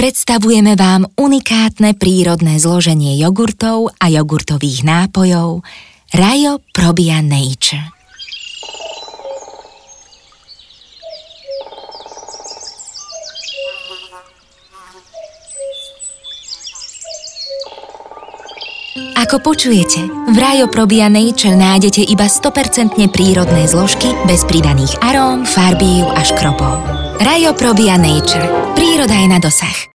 Predstavujeme vám unikátne prírodné zloženie jogurtov a jogurtových nápojov Rajo Probia Nature. Ako počujete, v Rajo Probia Nature nájdete iba 100% prírodné zložky bez pridaných aróm, farbív a škropov. Rajo Probia Nature. Príroda je na dosah.